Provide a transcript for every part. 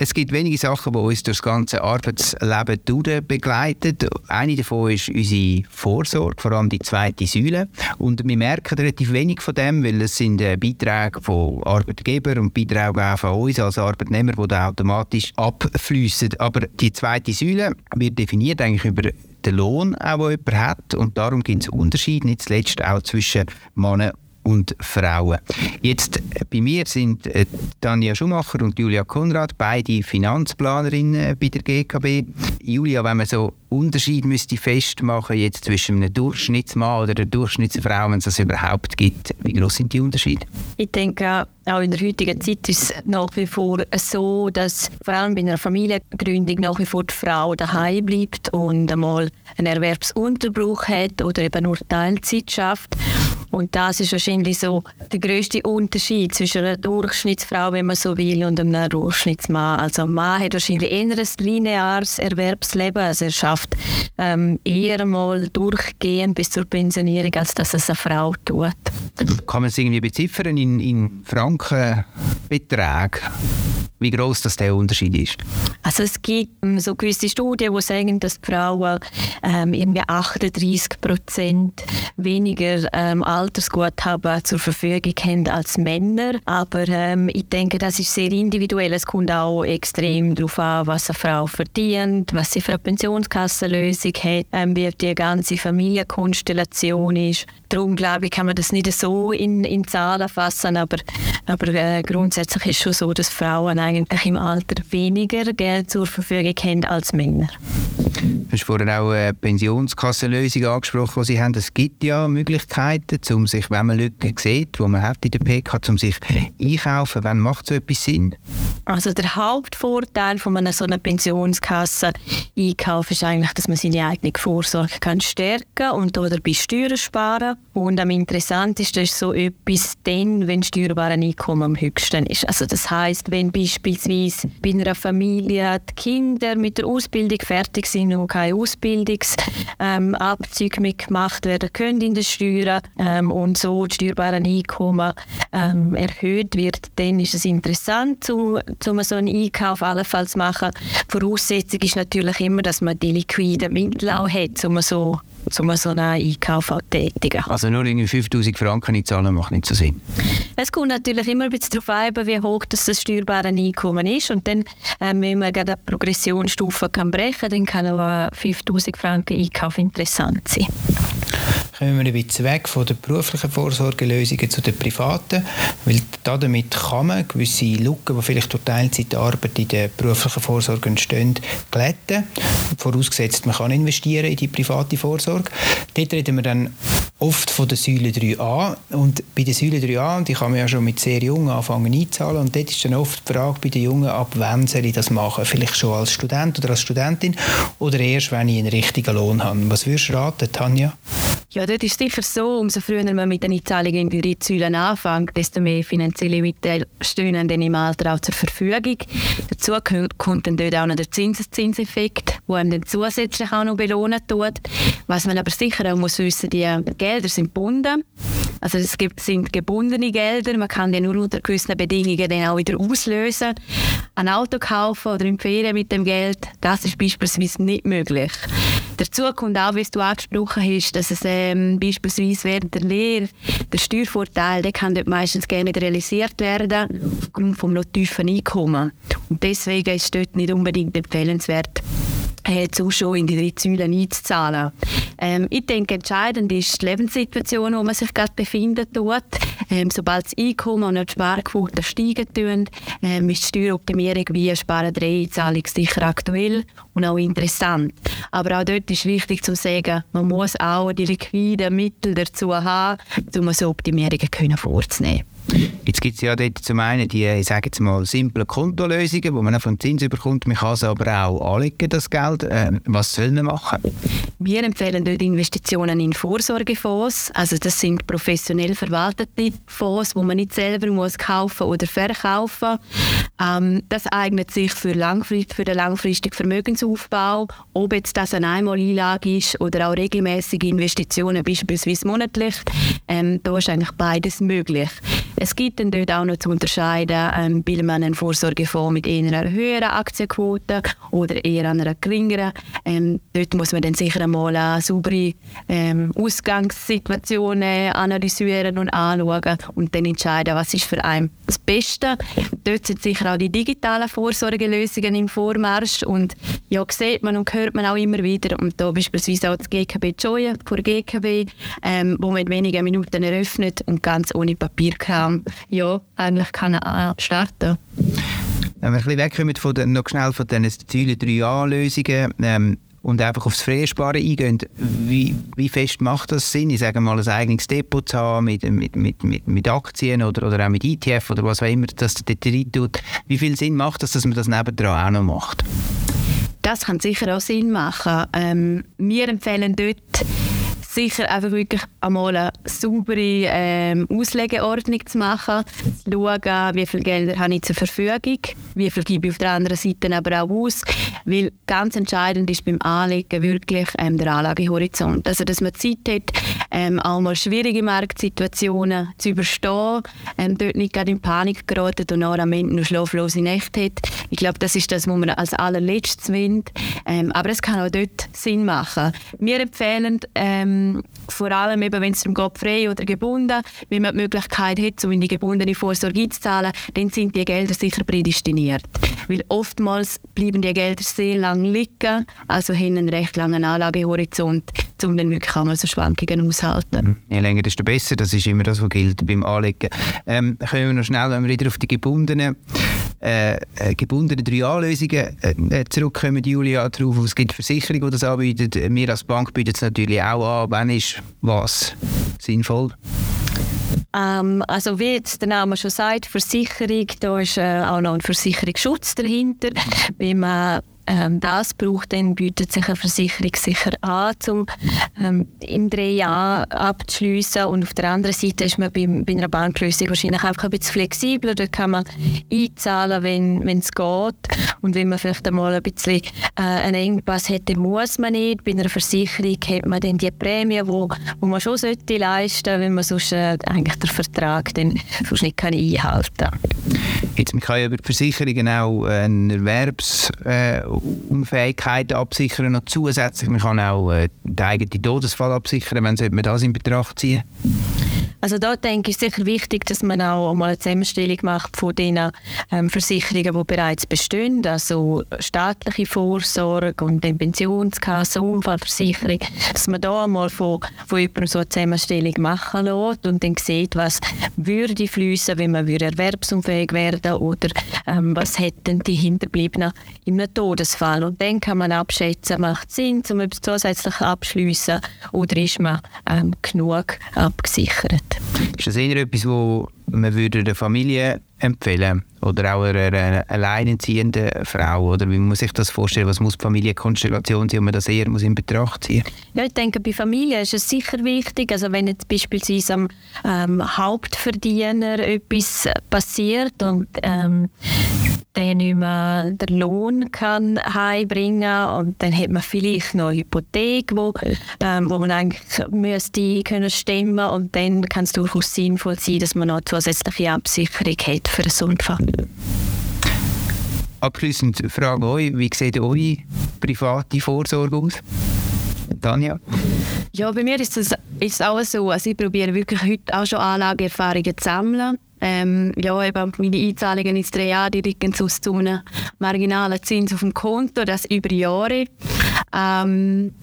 Es gibt wenige Sachen, die uns durch das ganze Arbeitsleben begleiten. Eine davon ist unsere Vorsorge, vor allem die zweite Säule. Und wir merken relativ wenig von dem, weil es sind äh, Beiträge von Arbeitgebern und Beiträge auch von uns als Arbeitnehmer, die da automatisch abfließen. Aber die zweite Säule wird definiert eigentlich über den Lohn, auch, den jemand hat. Und darum gibt es Unterschiede, nicht zuletzt auch zwischen Männern und Frauen. Jetzt äh, bei mir sind äh, Tanja Schumacher und Julia Konrad, beide Finanzplanerinnen äh, bei der GKB. Julia, wenn man so Unterschied müsste festmachen jetzt zwischen einem Durchschnittsmann oder einer Durchschnittsfrau, wenn es das überhaupt gibt, wie groß sind die Unterschiede? Ich denke, auch in der heutigen Zeit ist es nach wie vor so, dass vor allem bei einer Familiengründung nach wie vor die Frau daheim bleibt und einmal einen Erwerbsunterbruch hat oder eben nur Teilzeit schafft. Und das ist wahrscheinlich so der größte Unterschied zwischen einer Durchschnittsfrau, wenn man so will, und einem Durchschnittsmann. Also ein Mann hat wahrscheinlich eher ein lineares Erwerbsleben, also er schafft ähm, eher mal durchgehend bis zur Pensionierung, als dass es eine Frau tut. Kann man es irgendwie beziffern in, in Frankenbeträgen? wie groß das der Unterschied ist? Also es gibt ähm, so gewisse Studien, die sagen, dass die Frauen ähm, irgendwie 38 Prozent weniger ähm, Altersguthaben zur Verfügung haben als Männer. Aber ähm, ich denke, das ist sehr individuell. Es kommt auch extrem darauf an, was eine Frau verdient, was sie für eine Pensionskassenlösung hat, ähm, wie die ganze Familienkonstellation ist. Darum glaube ich, kann man das nicht so in, in Zahlen fassen, aber, aber äh, grundsätzlich ist es schon so, dass Frauen eigentlich im Alter weniger Geld zur Verfügung haben als Männer. Du hast vorhin auch eine Pensionskassenlösung angesprochen, die Sie haben. Es gibt ja Möglichkeiten, um sich, wenn man Lücken sieht, die man hat in der PK, um sich einkaufen. Wann macht so etwas Sinn? Also der Hauptvorteil von einer so einer Pensionskasse Einkauf ist eigentlich, dass man seine eigene Vorsorge kann stärken und oder bei Steuern sparen. Und am interessantesten ist so etwas dann, wenn steuerbare Einkommen am höchsten ist. Also das heißt, wenn beispielsweise bei einer Familie die Kinder mit der Ausbildung fertig sind und keine Ausbildungsabzüge ähm, mitgemacht werden können in den Steuern ähm, und so die steuerbaren Einkommen ähm, erhöht wird, dann ist es interessant, zu, um so einen Einkauf allenfalls zu machen. Voraussetzung ist natürlich immer, dass man die liquiden Mittel auch hat, um so um so einen Einkauf zu tätigen. Also nur irgendwie 5000 Franken in Zahlen macht nicht so Sinn? Es kommt natürlich immer ein bisschen darauf an, wie hoch das, das steuerbare Einkommen ist. Und dann, äh, wenn man eine Progressionsstufe kann brechen kann, dann kann auch 5000 Franken Einkauf interessant sein kommen wir ein bisschen weg von den beruflichen Vorsorgelösungen zu den privaten, weil damit kann man gewisse Lücken, die vielleicht durch Teilzeitarbeit in der beruflichen Vorsorge entstehen, glätten. Vorausgesetzt, man kann investieren in die private Vorsorge. Dort reden wir dann oft von der Säule 3a und bei der Säule 3a, die kann man ja schon mit sehr jung anfangen einzahlen und dort ist dann oft die Frage bei den Jungen, ab wann soll ich das machen? Vielleicht schon als Student oder als Studentin oder erst, wenn ich einen richtigen Lohn habe. Was würdest du raten, Tanja? Ja, dort ist sicher so, umso früher man mit den Einzahlungen in die Säulen anfängt, desto mehr finanzielle Mittel stehen dann im Alter auch zur Verfügung. Dazu kommt dann dort auch noch der Zinseszinseffekt, der einem dann zusätzlich auch noch belohnen tut. Was man aber sicher auch muss wissen, die Gelder sind gebunden. Also es gibt, sind gebundene Gelder, man kann die nur unter gewissen Bedingungen dann auch wieder auslösen. Ein Auto kaufen oder Ferien mit dem Geld, das ist beispielsweise nicht möglich. Dazu kommt auch, wie du angesprochen hast, dass es ähm, beispielsweise während der Lehre der Steuervorteil, der kann dort meistens gerne nicht realisiert werden, aufgrund des noch tiefen Einkommens. Und deswegen ist es dort nicht unbedingt empfehlenswert, äh, Zuschauer in die drei Säulen einzuzahlen. Ähm, ich denke, entscheidend ist die Lebenssituation, wo man sich gerade befindet. Dort. Ähm, sobald das Einkommen und die Sparquote steigen tun, ähm, ist die Steueroptimierung wie Sparen 3 Zahlung sicher aktuell und auch interessant. Aber auch dort ist wichtig zu sagen, man muss auch die liquiden Mittel dazu haben, um so Optimierungen vorzunehmen. Jetzt gibt es ja dort zum einen die, ich sage jetzt mal, simple Kontolösungen, wo man auf den Zins bekommt. Man kann es aber auch anlegen, das Geld. Ähm, was soll man machen? Wir empfehlen dort Investitionen in Vorsorgefonds. Also das sind professionell verwaltete Fonds, wo man nicht selber muss kaufen oder verkaufen ähm, Das eignet sich für, langfristig, für den langfristigen Vermögensaufbau. Ob jetzt das eine Einmaleinlage ist oder auch regelmäßige Investitionen, beispielsweise monatlich, ähm, da ist eigentlich beides möglich. Es gibt dann dort auch noch zu unterscheiden, ähm, will man einen Vorsorgefonds mit einer höheren Aktienquote oder eher einer geringeren. Ähm, dort muss man dann sicher einmal eine saubere ähm, Ausgangssituation analysieren und anschauen und dann entscheiden, was ist für einen das Beste. Dort sind sicher auch die digitalen Vorsorgelösungen im Vormarsch und ja, sieht man und hört man auch immer wieder und da beispielsweise auch das GKB Joy vor GKB, ähm, wo man in wenigen Minuten eröffnet und ganz ohne Papierkram ja, eigentlich kann äh, starten. Wenn wir ein bisschen wegkommen von den, noch schnell von diesen Zielen 3A-Lösungen, ähm, und einfach aufs Freisparen eingehen, wie, wie fest macht das Sinn, ich sage mal, ein eigenes Depot zu haben mit, mit, mit, mit, mit Aktien oder, oder auch mit ETF oder was auch immer, das dort rein tut. Wie viel Sinn macht das, dass man das nebendran auch noch macht? Das kann sicher auch Sinn machen. Ähm, wir empfehlen dort sicher einfach wirklich einmal eine saubere ähm, Auslegeordnung zu machen, zu schauen, wie viel Gelder habe ich zur Verfügung, wie viel gebe ich auf der anderen Seite aber auch aus, weil ganz entscheidend ist beim Anlegen wirklich ähm, der Anlagehorizont. Also, dass man Zeit hat, ähm, auch mal schwierige Marktsituationen zu überstehen, ähm, dort nicht gerade in Panik geraten und dann am Ende noch schlaflose Nächte hat. Ich glaube, das ist das, was man als allerletztes will. Ähm, aber es kann auch dort Sinn machen. Wir empfehlen ähm, vor allem eben, wenn es darum geht, frei oder gebunden, wenn man die Möglichkeit hat, so in die gebundene Vorsorge einzuzahlen, dann sind die Gelder sicher prädestiniert. Weil oftmals bleiben die Gelder sehr lange liegen, also haben einen recht langen Anlagehorizont, um dann wirklich auch mal so Schwankungen auszuhalten. Mhm. Je länger, desto besser. Das ist immer das, was gilt beim Anlegen. Ähm, können wir noch schnell, wenn wir wieder auf die gebundenen äh, äh gebundene 3A-Lösungen äh, zurückkommen, Julia, darauf, es gibt Versicherungen, die das anbieten. Wir als Bank bieten es natürlich auch an. Wann ist was sinnvoll? Ähm, also wie jetzt der Name schon sagt, Versicherung, da ist äh, auch noch ein Versicherungsschutz dahinter. Wenn man ähm, das braucht, dann bietet sich eine Versicherung sicher an, um ähm, in drei Jahren abzuschliessen. Und auf der anderen Seite ist man bei, bei einer Banklösung wahrscheinlich einfach ein bisschen flexibler. Dort kann man einzahlen, wenn es geht. Und wenn man vielleicht einmal ein bisschen äh, einen Engpass hätte, muss man nicht. Bei einer Versicherung hat man dann die Prämie, wo, wo man schon sollte leisten, wenn man sonst äh, eigentlich den Vertrag dann sonst nicht kann einhalten kann. Jetzt, man kann über die Versicherungen auch eine Erwerbsunfähigkeit äh, absichern noch zusätzlich. Man auch äh, den eigenen Todesfall absichern, wenn man das in Betracht ziehen also da denke ich sicher wichtig, dass man auch mal eine Zusammenstellung macht von den ähm, Versicherungen, die bereits bestehen, also staatliche Vorsorge und Pensionskasse, Unfallversicherung, dass man da mal von, von jemandem so eine Zusammenstellung machen lässt und dann sieht, was würde fließen, wenn man würde erwerbsunfähig werden oder ähm, was hätten die Hinterbliebenen in einem Todesfall. Und dann kann man abschätzen, macht es Sinn, um etwas zusätzlich abschließen oder ist man ähm, genug abgesichert. Ist das eher etwas, wo man würde der Familie empfehlen oder auch einer, einer alleinerziehenden Frau oder wie muss ich das vorstellen? Was muss die Familienkonstellation sein, um man das eher muss in Betracht ziehen? Ja, ich denke, bei Familie ist es sicher wichtig. Also wenn jetzt beispielsweise am ähm, Hauptverdiener etwas passiert und ähm, der nicht mehr den Lohn kann heimbringen und dann hat man vielleicht noch eine Hypothek, wo, ähm, wo man eigentlich müsste können stemmen und dann kann es durchaus sinnvoll sein, dass man noch zusätzliche Absicherung hat für einen Unfall. Abschließend frage euch, wie sieht eure private Vorsorge aus? Tanja? Ja, bei mir ist es ist auch so. Also ich probiere wirklich heute auch schon Anlageerfahrungen zu sammeln. Ähm, ja, eben meine Einzahlungen ins drei Jahre, die liegen so zu einem marginalen Zins auf dem Konto, das über Jahre. Ähm,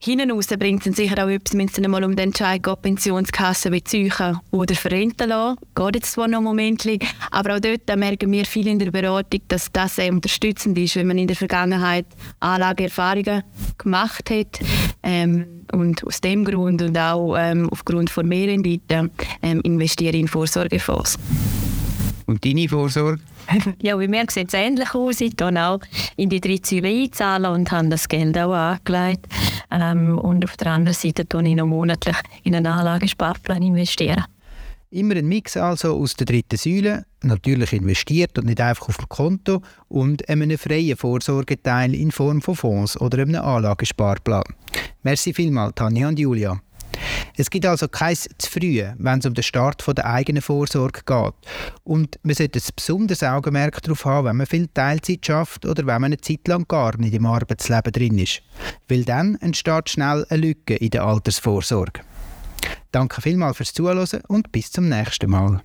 Hinten raus bringt es sicher auch etwas, wenn es dann mal um den Entscheid geht, Pensionskasse bezeichnen oder verrenten lassen. Geht jetzt zwar noch ein Moment, aber auch dort merken wir viel in der Beratung, dass das sehr unterstützend ist, wenn man in der Vergangenheit Anlageerfahrungen gemacht hat. Ähm, und aus dem Grund und auch ähm, aufgrund von Mehrrenditen ähm, investiere ich in Vorsorgefonds. Und deine Vorsorge? ja, bei mir sieht es ähnlich aus. Ich zahle auch in die drei Säulen einzahlen und habe das Geld auch angelegt. Ähm, und auf der anderen Seite tue ich noch monatlich in einen Anlagesparplan investieren. Immer ein Mix also aus der dritten Säule, natürlich investiert und nicht einfach auf dem Konto, und einem freien Vorsorgeteil in Form von Fonds oder einem Anlagesparplan. Merci vielmals, Tanja und Julia. Es gibt also kein zu früh, wenn es um den Start von der eigenen Vorsorge geht. Und man sollte ein besonderes Augenmerk darauf haben, wenn man viel Teilzeit schafft oder wenn man eine Zeit lang gar nicht im Arbeitsleben drin ist. Weil dann entsteht schnell eine Lücke in der Altersvorsorge. Danke vielmals fürs Zuhören und bis zum nächsten Mal.